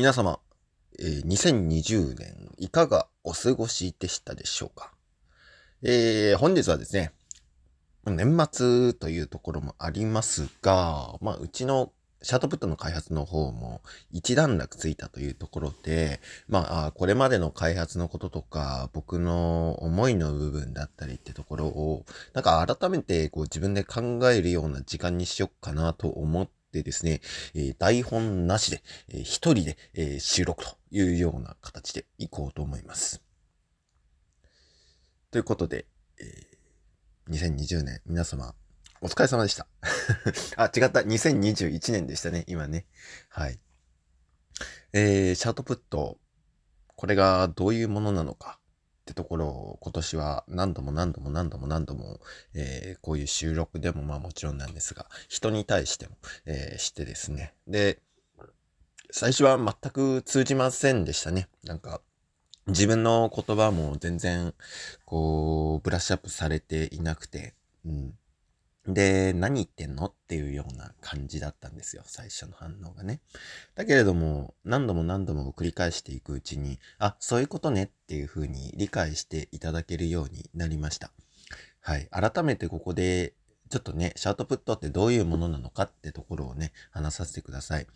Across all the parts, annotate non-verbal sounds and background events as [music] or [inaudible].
皆様、えー2020年いかがお過ごしでしたでしょうか？えー本日はですね、年末というところもありますが、まあ、うちのシャートプットの開発の方も一段落ついたというところで、まあ、これまでの開発のこととか、僕の思いの部分だったりってところを、なんか改めてこう自分で考えるような時間にしよっかなと思ってですね、え台本なしで、えー一人で、え収録というような形でいこうと思います。ということで、え2020年皆様お疲れ様でした。[laughs] あ、違った。2021年でしたね。今ね。はい。えー、シャートプット、これがどういうものなのかってところを今年は何度も何度も何度も何度も、えーこういう収録でもまあもちろんなんですが、人に対しても、えーしてですね。で、最初は全く通じませんでしたね。なんか、自分の言葉も全然、こう、ブラッシュアップされていなくて、うん。で、何言ってんの？っていうような感じだったんですよ。最初の反応がね。だけれども、何度も何度も繰り返していくうちに、あ、そういうことねっていうふうに理解していただけるようになりました。はい。改めてここで、ちょっとね、シャートプットってどういうものなのかってところをね、話させてください。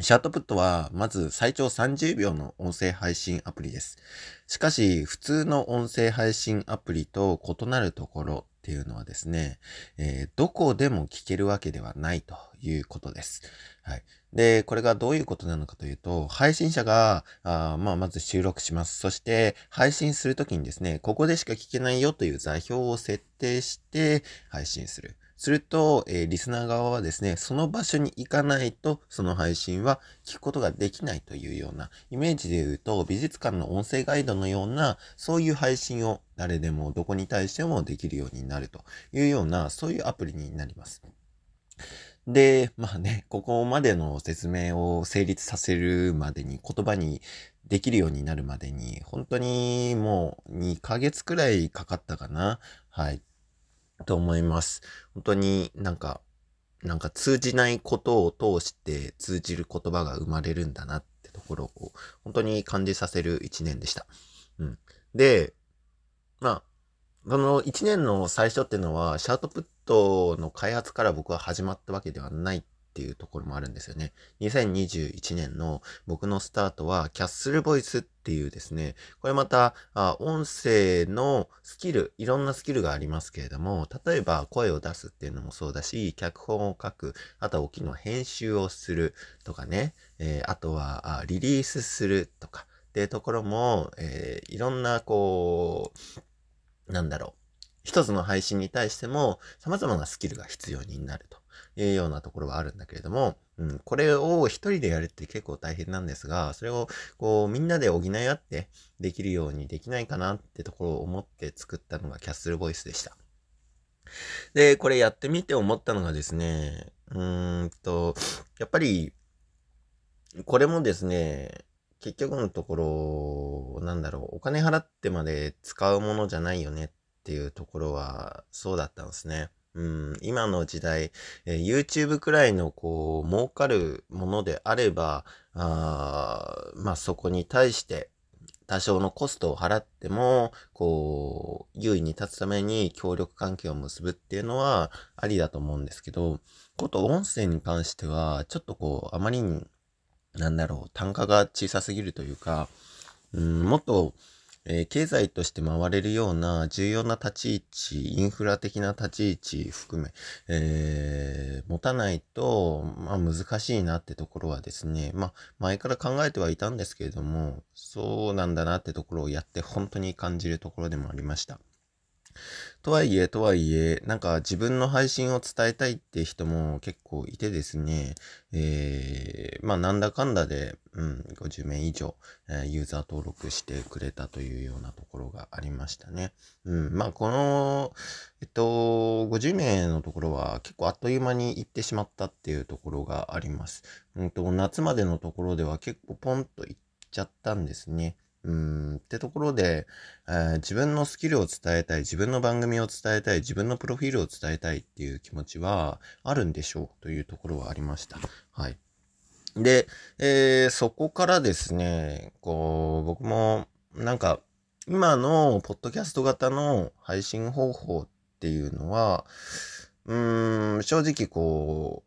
シャートプットは、まず最長30秒の音声配信アプリです。しかし、普通の音声配信アプリと異なるところっていうのはですね、えーどこでも聞けるわけではないということです。はい。で、これがどういうことなのかというと、配信者が、あまあ、まず収録します。そして、配信するときにですね、ここでしか聞けないよという座標を設定して配信する。すると、えーリスナー側はですね、その場所に行かないと、その配信は聞くことができないというような、イメージで言うと、美術館の音声ガイドのような、そういう配信を誰でもどこに対してもできるようになるというような、そういうアプリになります。で、まあね、ここまでの説明を成立させるまでに、言葉にできるようになるまでに、本当にもう2ヶ月くらいかかったかな。はい。と思います。本当になんか、なんか通じないことを通して通じる言葉が生まれるんだなってところを本当に感じさせる一年でした。うん。で、まあ、その一年の最初っていうのは、シャートプットの開発から僕は始まったわけではないっていうところもあるんですよね。2021年の僕のスタートは、キャッスルボイスっていうですね、これまた、あ音声のスキル、いろんなスキルがありますけれども、例えば声を出すっていうのもそうだし、脚本を書く、あとは大きの編集をするとかね、えーあとはあリリースするとかっていうところも、えーいろんなこう、なんだろう。一つの配信に対しても様々なスキルが必要になるというようなところはあるんだけれども、うん、これを一人でやるって結構大変なんですが、それをこうみんなで補い合ってできるようにできないかなってところを思って作ったのがキャッスルボイスでした。で、これやってみて思ったのがですね、うーんと、やっぱり、これもですね、結局のところ、なんだろう、お金払ってまで使うものじゃないよねっていうところは、そうだったんですね。うん、今の時代、えー YouTube くらいのこう、儲かるものであれば、あまあそこに対して、多少のコストを払っても、こう、優位に立つために協力関係を結ぶっていうのはありだと思うんですけど、こと音声に関しては、ちょっとこう、あまりに、なんだろう、単価が小さすぎるというか、うん、もっと、えー経済として回れるような重要な立ち位置、インフラ的な立ち位置含め、えー持たないと、まあ難しいなってところはですね、まあ前から考えてはいたんですけれども、そうなんだなってところをやって本当に感じるところでもありました。とはいえ、とはいえ、なんか自分の配信を伝えたいって人も結構いてですね、えー、まあなんだかんだで、うん、50名以上、えーユーザー登録してくれたというようなところがありましたね。うん、まあこの、えっと、50名のところは結構あっという間に行ってしまったっていうところがあります。うんと、夏までのところでは結構ポンと行っちゃったんですね。うん、ってところで、えー自分のスキルを伝えたい、自分の番組を伝えたい、自分のプロフィールを伝えたいっていう気持ちはあるんでしょうというところはありました。はい。で、えー、そこからですね、こう、僕も、なんか、今のポッドキャスト型の配信方法っていうのは、うーん、正直こ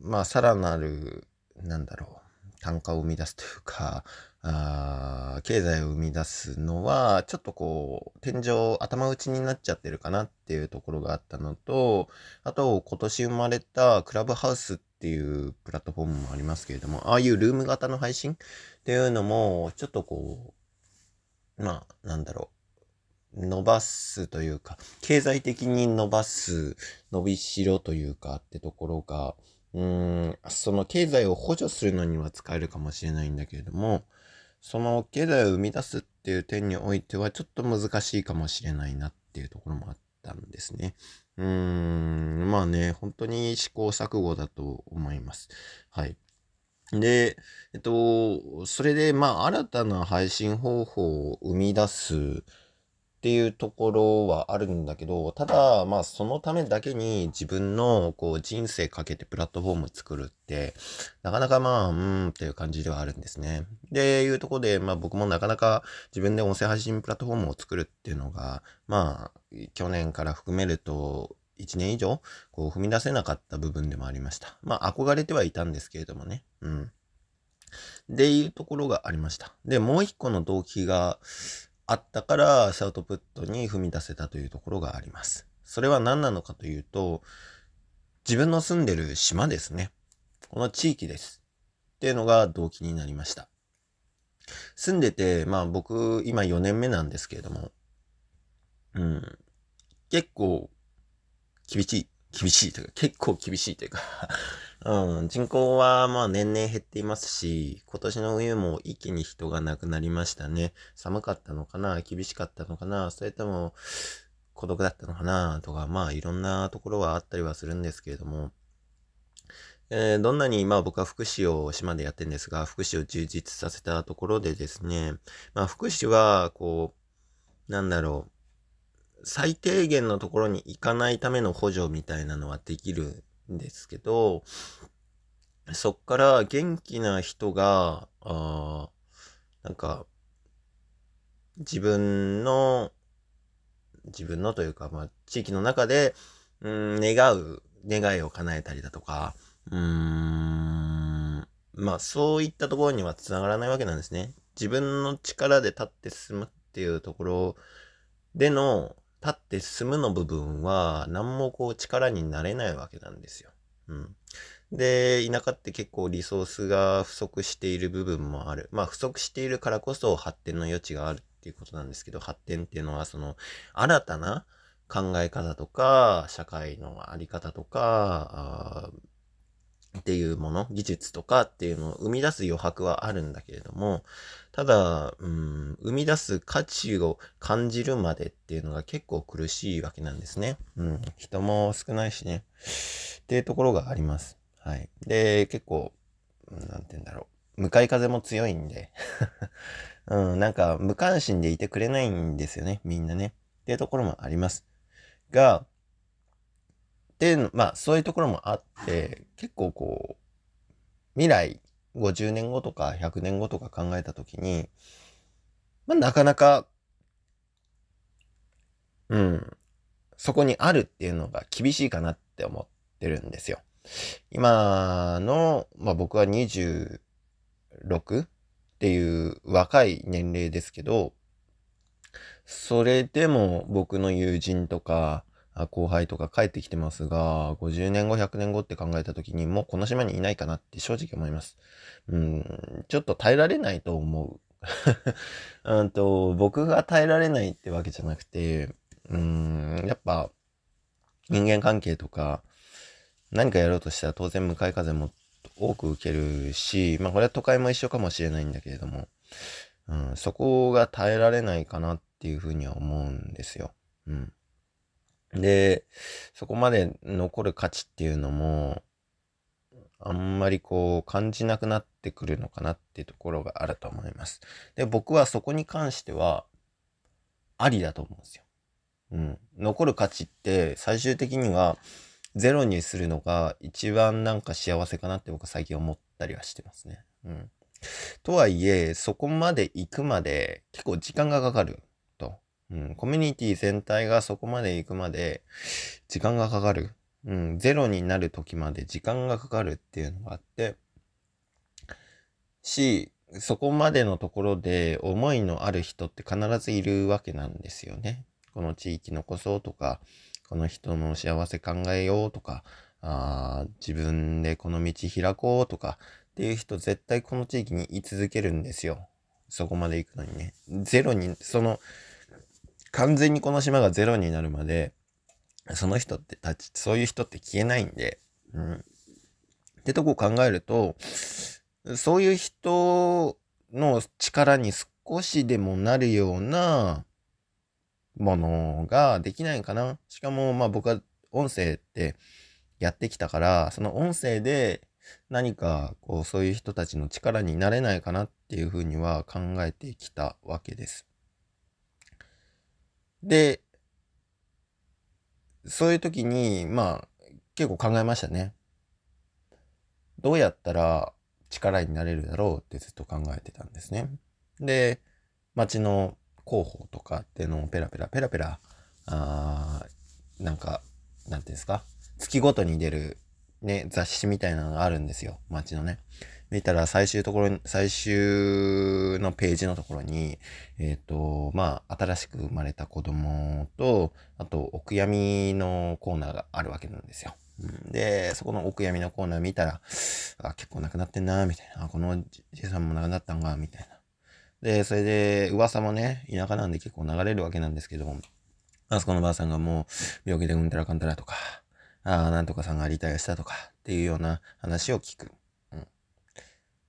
う、まあ、さらなる、なんだろう、単価を生み出すというか、あ経済を生み出すのは、ちょっとこう、天井、頭打ちになっちゃってるかなっていうところがあったのと、あと、今年生まれたクラブハウスっていうプラットフォームもありますけれども、ああいうルーム型の配信っていうのも、ちょっとこう、まあ、なんだろう。伸ばすというか、経済的に伸ばす、伸びしろというかってところが、うん、その経済を補助するのには使えるかもしれないんだけれども、その経済を生み出すっていう点においてはちょっと難しいかもしれないなっていうところもあったんですね。うーん、まあね、本当に試行錯誤だと思います。はい。で、えっと、それで、まあ、新たな配信方法を生み出すっていうところはあるんだけど、ただ、まあ、そのためだけに自分の、こう、人生かけてプラットフォーム作るって、なかなかまあ、うーんっていう感じではあるんですね。で、いうとこで、まあ僕もなかなか自分で音声配信プラットフォームを作るっていうのが、まあ、去年から含めると、1年以上、こう、踏み出せなかった部分でもありました。まあ、憧れてはいたんですけれどもね。うん。っていうところがありました。で、もう一個の動機が、あったからシャウトプットに踏み出せたというところがあります。それは何なのかというと、自分の住んでる島ですね。この地域です。っていうのが動機になりました。住んでて、まあ僕、今4年目なんですけれども、うん、結構厳しい。厳しいというか、結構厳しいというかうん、人口はまあ年々減っていますし、今年の冬も一気に人が亡くなりましたね。寒かったのかな厳しかったのかなそれとも孤独だったのかなとか、まあいろんなところはあったりはするんですけれども、えー、どんなに、まあ僕は福祉を島でやってんですが、福祉を充実させたところでですね、まあ福祉は、こう、なんだろう、最低限のところに行かないための補助みたいなのはできるんですけど、そっから元気な人が、あなんか、自分の、自分のというか、まあ、地域の中で、うん、願う、願いを叶えたりだとか、うーん、まあ、そういったところには繋がらないわけなんですね。自分の力で立って進むっていうところでの、立って進むの部分は、何もこう力になれないわけなんですよ。うん。で、田舎って結構リソースが不足している部分もある。まあ不足しているからこそ発展の余地があるっていうことなんですけど、発展っていうのはその新たな考え方とか、社会のあり方とか、っていうもの、技術とかっていうのを生み出す余白はあるんだけれども、ただ、うん、生み出す価値を感じるまでっていうのが結構苦しいわけなんですね。うん、人も少ないしね。っていうところがあります。はい。で、結構、なんて言うんだろう。向かい風も強いんで [laughs] うん、なんか無関心でいてくれないんですよね、みんなね。っていうところもあります。が、で、まあ、そういうところもあって、結構こう、未来、50年後とか100年後とか考えたときに、まあ、なかなか、うん、そこにあるっていうのが厳しいかなって思ってるんですよ。今の、まあ僕は26っていう若い年齢ですけど、それでも僕の友人とか、後輩とか帰ってきてますが、50年後、100年後って考えた時に、もうこの島にいないかなって正直思います。うん、ちょっと耐えられないと思う。[laughs] うんと、僕が耐えられないってわけじゃなくて、うん、やっぱ、人間関係とか、何かやろうとしたら当然向かい風も多く受けるし、まあこれは都会も一緒かもしれないんだけれども、うん、そこが耐えられないかなっていうふうには思うんですよ。うん。で、そこまで残る価値っていうのも、あんまりこう感じなくなってくるのかなっていうところがあると思います。で、僕はそこに関しては、ありだと思うんですよ。うん。残る価値って最終的にはゼロにするのが一番なんか幸せかなって僕は最近思ったりはしてますね。うん。とはいえ、そこまで行くまで結構時間がかかる。うん。コミュニティ全体がそこまで行くまで時間がかかる。うん。ゼロになる時まで時間がかかるっていうのがあって、し、そこまでのところで思いのある人って必ずいるわけなんですよね。この地域残そうとか、この人の幸せ考えようとか、あ自分でこの道開こうとかっていう人絶対この地域に居続けるんですよ。そこまで行くのにね。ゼロに、その、完全にこの島がゼロになるまで、その人ってたち、そういう人って消えないんで、うん。ってとこを考えると、そういう人の力に少しでもなるようなものができないかな。しかも、まあ僕は音声ってやってきたから、その音声で何かこうそういう人たちの力になれないかなっていうふうには考えてきたわけです。で、そういう時に、まあ結構考えましたね。どうやったら力になれるだろうってずっと考えてたんですね。で、街の広報とかっていうのをペラペラペラペラ、あなんか、なんていうんですか、月ごとに出るね、雑誌みたいなのがあるんですよ。街のね。見たら最終ところに、最終のページのところに、えっ、ー、と、まあ、新しく生まれた子供と、あと、お悔やみのコーナーがあるわけなんですよ。で、そこのお悔やみのコーナー見たら、あ、結構亡くなってんな、みたいな。あ、このじいさんも亡くなったんが、みたいな。で、それで、噂もね、田舎なんで結構流れるわけなんですけども、あそこのばあさんがもう、病気でうんたらかんたらとか、ああ、なんとかさんがリタイアしたとか、っていうような話を聞く。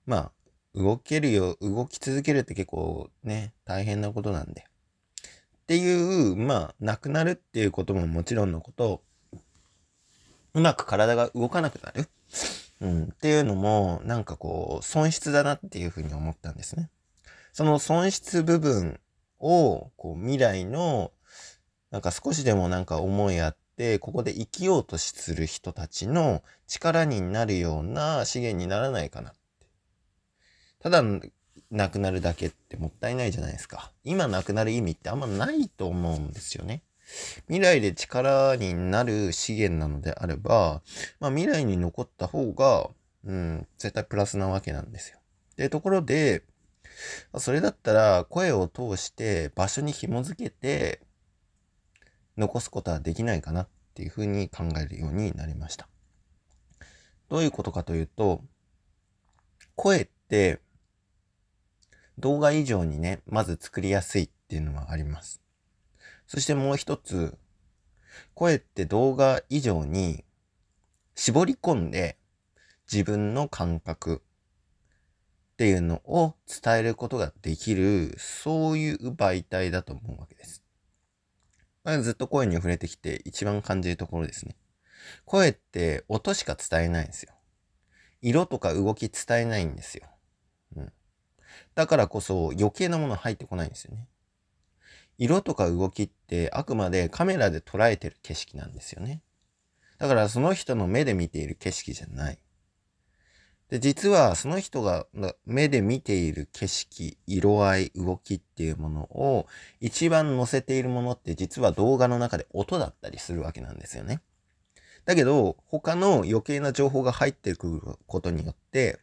まあ、動けるよ、動き続けるって結構ね、大変なことなんで。っていう、まあ、亡くなるっていうことももちろんのこと、うまく体が動かなくなる。うん。っていうのも、なんかこう、損失だなっていうふうに思ったんですね。その損失部分を、こう、未来の、なんか少しでもなんか思いあって、ここで生きようとする人たちの力になるような資源にならないかな。ただ、なくなるだけってもったいないじゃないですか。今なくなる意味ってあんまないと思うんですよね。未来で力になる資源なのであれば、まあ、未来に残った方が、うん、絶対プラスなわけなんですよ。ってところで、それだったら声を通して場所に紐づけて残すことはできないかなっていうふうに考えるようになりました。どういうことかというと、声って動画以上にね、まず作りやすいっていうのはあります。そしてもう一つ、声って動画以上に絞り込んで自分の感覚っていうのを伝えることができる、そういう媒体だと思うわけです。ずっと声に触れてきて一番感じるところですね。声って音しか伝えないんですよ。色とか動き伝えないんですよ。だからこそ余計なもの入ってこないんですよね。色とか動きってあくまでカメラで捉えてる景色なんですよね。だからその人の目で見ている景色じゃない。で、実はその人が目で見ている景色、色合い、動きっていうものを一番載せているものって実は動画の中で音だったりするわけなんですよね。だけど、他の余計な情報が入ってくることによって、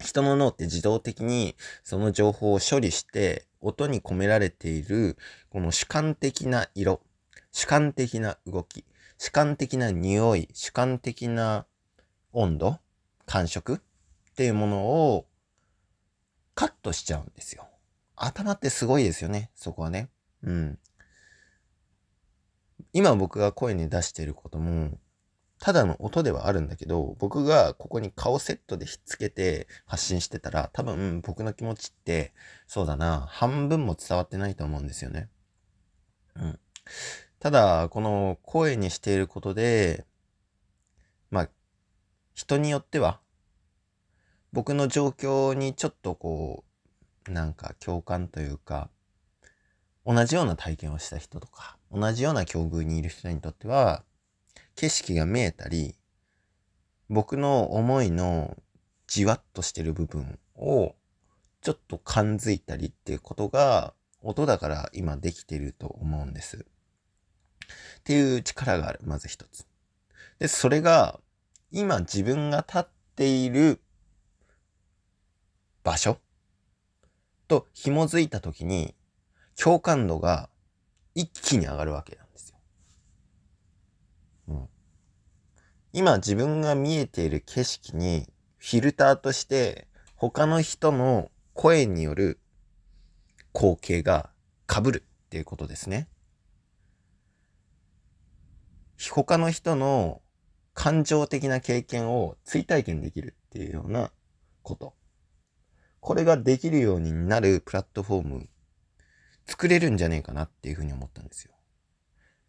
人の脳って自動的にその情報を処理して音に込められているこの主観的な色、主観的な動き、主観的な匂い、主観的な温度、感触っていうものをカットしちゃうんですよ。頭ってすごいですよね、そこはね。うん。今僕が声に出していることも、ただの音ではあるんだけど、僕がここに顔セットでひっつけて発信してたら、多分僕の気持ちって、そうだな、半分も伝わってないと思うんですよね。うん。ただ、この声にしていることで、まあ、人によっては、僕の状況にちょっとこう、なんか共感というか、同じような体験をした人とか、同じような境遇にいる人にとっては、景色が見えたり、僕の思いのじわっとしてる部分をちょっと感づいたりっていうことが音だから今できてると思うんです。っていう力がある、まず一つ。で、それが今自分が立っている場所と紐づいた時に共感度が一気に上がるわけよ。うん。今自分が見えている景色にフィルターとして他の人の声による光景が被るっていうことですね。他の人の感情的な経験を追体験できるっていうようなこと。これができるようになるプラットフォーム作れるんじゃねえかなっていうふうに思ったんですよ。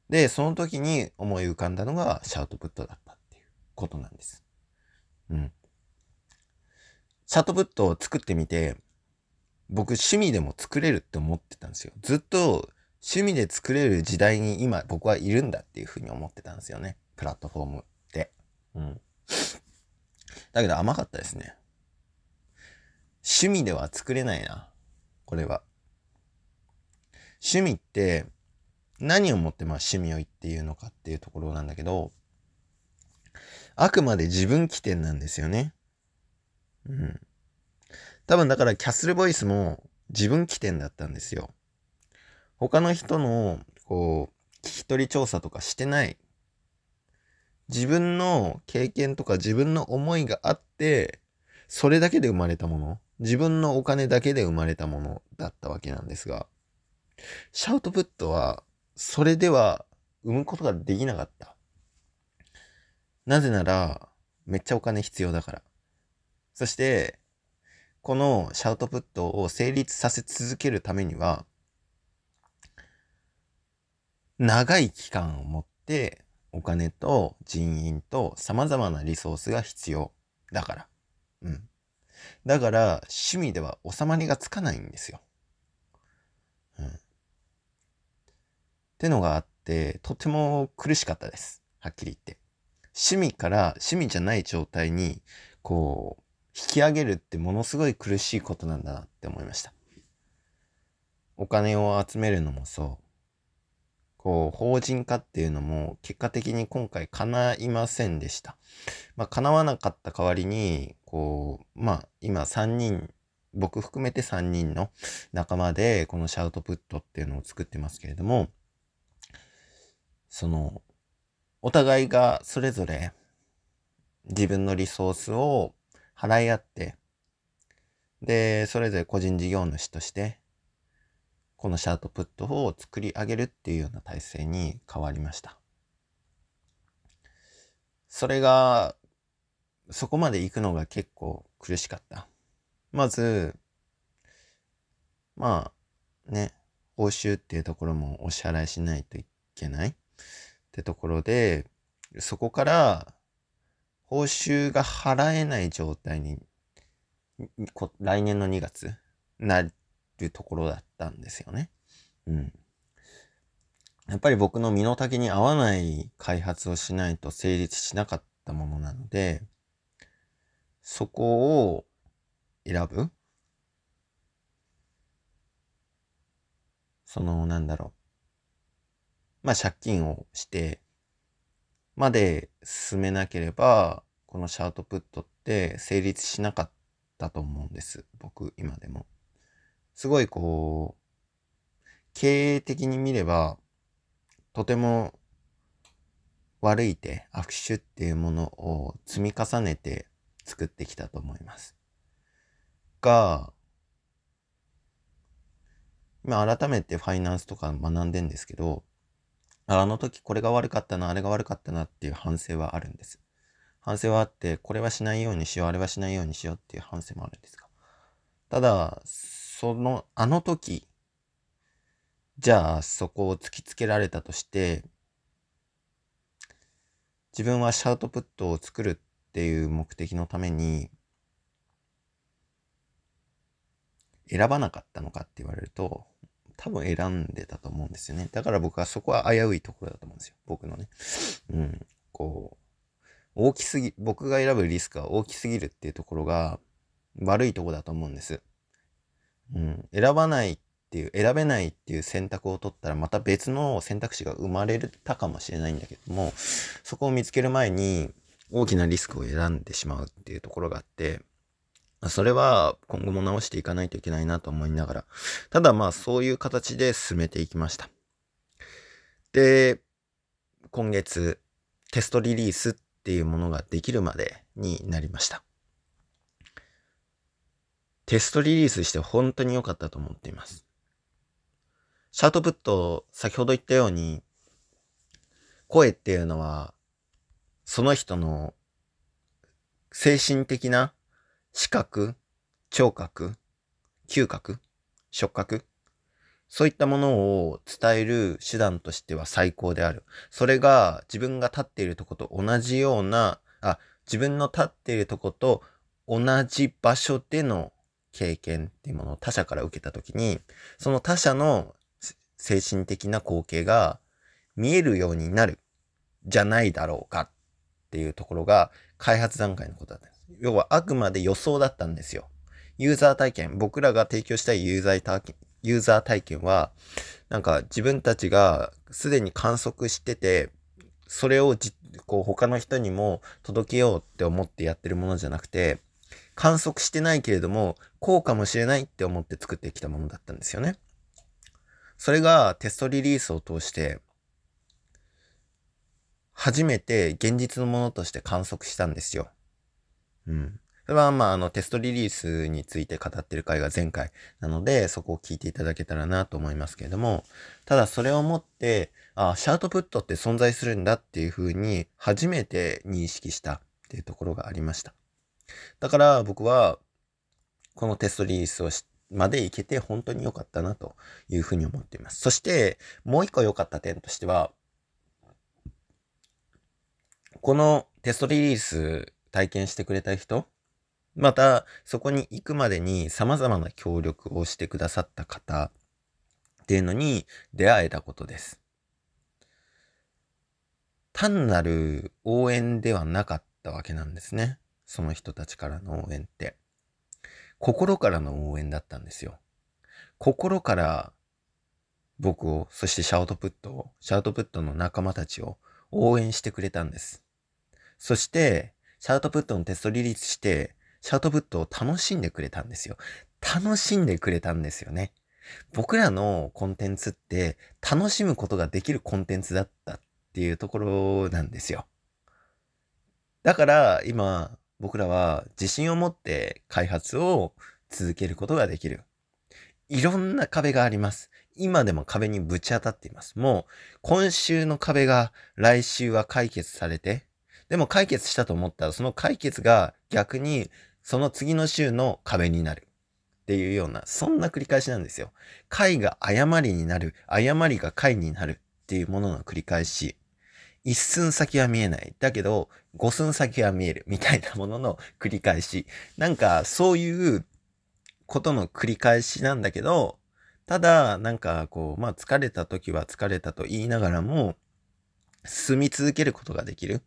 で、その時に思い浮かんだのがシャウトプットだったことなんです。うん。シャウトプットを作ってみて、僕趣味でも作れるって思ってたんですよ。ずっと趣味で作れる時代に今僕はいるんだっていうふうに思ってたんですよね。プラットフォームって。うん。だけど甘かったですね。趣味では作れないな。これは。趣味って何をもってまあ趣味を言っていうのかっていうところなんだけど、あくまで自分起点なんですよね。うん。多分だからキャッスルボイスも自分起点だったんですよ。他の人の、こう、聞き取り調査とかしてない。自分の経験とか自分の思いがあって、それだけで生まれたもの。自分のお金だけで生まれたものだったわけなんですが、シャウトプットは、それでは生むことができなかった。なぜなら、めっちゃお金必要だから。そして、このシャウトプットを成立させ続けるためには、長い期間を持ってお金と人員と様々なリソースが必要だから。うん。だから趣味では収まりがつかないんですよ。うん。ってのがあって、とても苦しかったです。はっきり言って。趣味から趣味じゃない状態に、こう、引き上げるってものすごい苦しいことなんだなって思いました。お金を集めるのもそう。こう、法人化っていうのも結果的に今回叶いませんでした。まあ、叶わなかった代わりに、こう、まあ、今3人、僕含めて3人の仲間でこのシャウトプットっていうのを作ってますけれども、その、お互いがそれぞれ自分のリソースを払い合って、で、それぞれ個人事業主としてこのシャートプットを作り上げるっていうような体制に変わりました。それが、そこまで行くのが結構苦しかった。まず、まあ、ね、報酬っていうところもお支払いしないといけないってところで、そこから報酬が払えない状態に、来年の2月なるところだったんですよね。うん。やっぱり僕の身の丈に合わない開発をしないと成立しなかったものなので、そこを選ぶその、なんだろう。まあ、借金をして、まで進めなければ、このシャートプットって成立しなかったと思うんです。僕、今でも。すごいこう、経営的に見れば、とても悪い手、悪手っていうものを積み重ねて作ってきたと思います。が、今改めてファイナンスとか学んでんですけど、あの時これが悪かったな、あれが悪かったなっていう反省はあるんです。反省はあって、これはしないようにしよう、あれはしないようにしようっていう反省もあるんですが。ただ、その、あの時、じゃあそこを突きつけられたとして、自分はシャウトプットを作るっていう目的のために、選ばなかったのかって言われると、多分選んでたと思うんですよね。だから僕はそこは危ういところだと思うんですよ。僕のね。うん。こう、大きすぎ、僕が選ぶリスクは大きすぎるっていうところが悪いとこだと思うんです。うん。選ばないっていう、選べないっていう選択を取ったらまた別の選択肢が生まれたかもしれないんだけども、そこを見つける前に大きなリスクを選んでしまうっていうところがあって、それは今後も直していかないといけないなと思いながら、ただまあそういう形で進めていきました。で、今月テストリリースっていうものができるまでになりました。テストリリースして本当に良かったと思っています。シャートプット、先ほど言ったように、声っていうのは、その人の精神的な視覚、聴覚、嗅覚、触覚、そういったものを伝える手段としては最高である。それが自分が立っているとこと同じような、あ、自分の立っているとこと同じ場所での経験っていうものを他者から受けたときに、その他者の精神的な光景が見えるようになるじゃないだろうかっていうところが開発段階のことだった。要はあくまで予想だったんですよ。ユーザー体験、僕らが提供したいユーザー体験、ユーザー体験は、なんか自分たちがすでに観測してて、それをじこう他の人にも届けようって思ってやってるものじゃなくて、観測してないけれども、こうかもしれないって思って作ってきたものだったんですよね。それがテストリリースを通して、初めて現実のものとして観測したんですよ。うん。それはまあ、あの、テストリリースについて語ってる回が前回なので、そこを聞いていただけたらなと思いますけれども、ただそれをもって、あ、シャートプットって存在するんだっていうふうに初めて認識したっていうところがありました。だから僕は、このテストリリースをまでいけて本当に良かったなというふうに思っています。そして、もう一個良かった点としては、このテストリリース体験してくれた人、また、そこに行くまでに様々な協力をしてくださった方っていうのに出会えたことです。単なる応援ではなかったわけなんですね。その人たちからの応援って。心からの応援だったんですよ。心から僕を、そしてシャウトプットを、シャウトプットの仲間たちを応援してくれたんです。そして、シャウトプットのテストリリースして、シャウトプットを楽しんでくれたんですよ。楽しんでくれたんですよね。僕らのコンテンツって楽しむことができるコンテンツだったっていうところなんですよ。だから今僕らは自信を持って開発を続けることができる。いろんな壁があります。今でも壁にぶち当たっています。もう今週の壁が来週は解決されて、でも解決したと思ったらその解決が逆にその次の週の壁になる。っていうような、そんな繰り返しなんですよ。解が誤りになる、誤りが解になるっていうものの繰り返し。一寸先は見えない。だけど、五寸先は見える。みたいなものの繰り返し。なんか、そういうことの繰り返しなんだけど、ただ、なんか、こう、まあ、疲れた時は疲れたと言いながらも、進み続けることができる。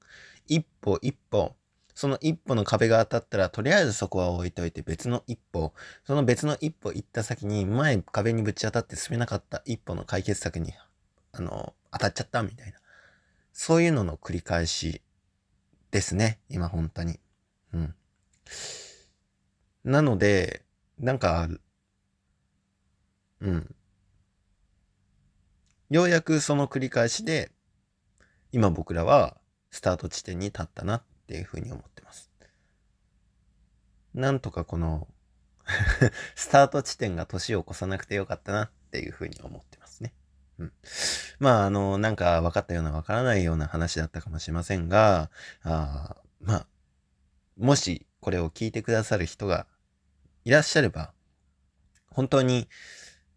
一歩一歩、その一歩の壁が当たったら、とりあえずそこは置いといて別の一歩、その別の一歩行った先に、前壁にぶち当たって進めなかった一歩の解決策に、あの、当たっちゃったみたいな。そういうのの繰り返しですね。今本当に。うん。なので、なんか、うん。ようやくその繰り返しで、今僕らはスタート地点に立ったなっていうふうに思ってます。なんとかこの [laughs] スタート地点が年を越さなくてよかったなっていうふうに思ってますね。うん。まあ、あの、なんか分かったような分からないような話だったかもしれませんが、あまあ、もしこれを聞いてくださる人がいらっしゃれば、本当に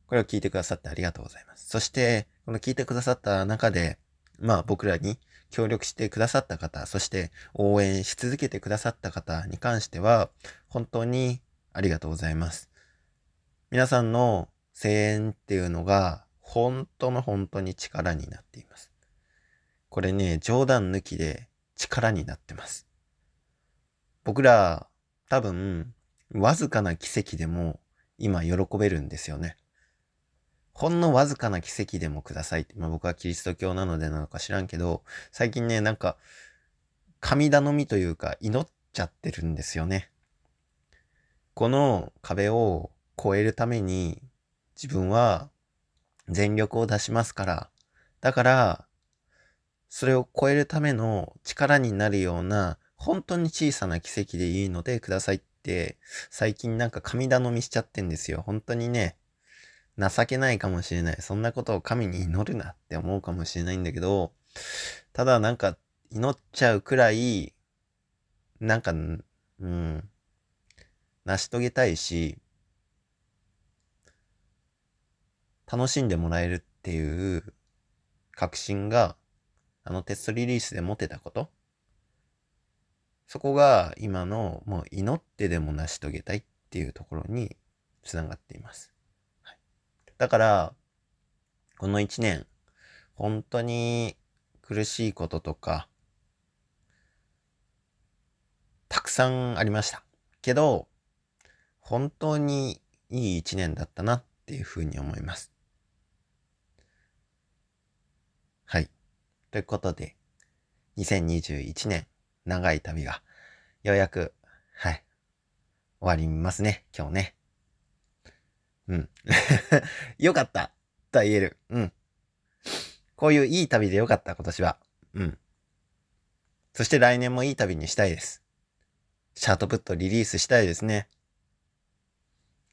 これを聞いてくださってありがとうございます。そして、この聞いてくださった中で、まあ僕らに協力してくださった方、そして応援し続けてくださった方に関しては、本当にありがとうございます。皆さんの声援っていうのが、本当の本当に力になっています。これね、冗談抜きで力になってます。僕ら、多分、わずかな奇跡でも今喜べるんですよね。ほんのわずかな奇跡でもくださいって。まあ僕はキリスト教なのでなのか知らんけど、最近ね、なんか、神頼みというか祈っちゃってるんですよね。この壁を越えるために自分は全力を出しますから、だから、それを超えるための力になるような、本当に小さな奇跡でいいのでくださいって、最近なんか神頼みしちゃってんですよ。本当にね、情けないかもしれない。そんなことを神に祈るなって思うかもしれないんだけど、ただなんか祈っちゃうくらい、なんか、うん、成し遂げたいし、楽しんでもらえるっていう確信が、あのテストリリースで持てたことそこが今のもう祈ってでも成し遂げたいっていうところにつながっています。だから、この一年、本当に苦しいこととか、たくさんありました。けど、本当にいい一年だったなっていうふうに思います。はい。ということで、2021年長い旅がようやく、はい、終わりますね、今日ね。うん。[laughs] よかったとは言える。うん。こういういい旅でよかった、今年は。うん。そして来年もいい旅にしたいです。シャートプットリリースしたいですね。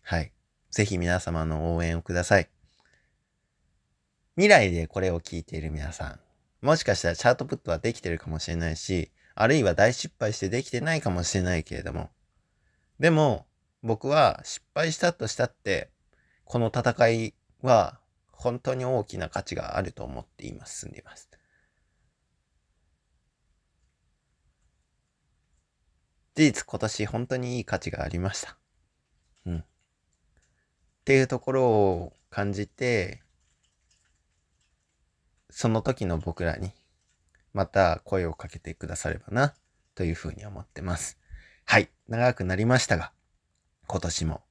はい。ぜひ皆様の応援をください。未来でこれを聞いている皆さん、もしかしたらチャートプットはできてるかもしれないし、あるいは大失敗してできてないかもしれないけれども、でも僕は失敗したとしたって、この戦いは本当に大きな価値があると思って今進んでいます。事実今年本当にいい価値がありました。うん。っていうところを感じて、その時の僕らに、また声をかけてくださればな、というふうに思ってます。はい。長くなりましたが、今年も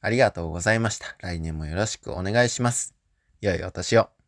ありがとうございました。来年もよろしくお願いします。良いお年を。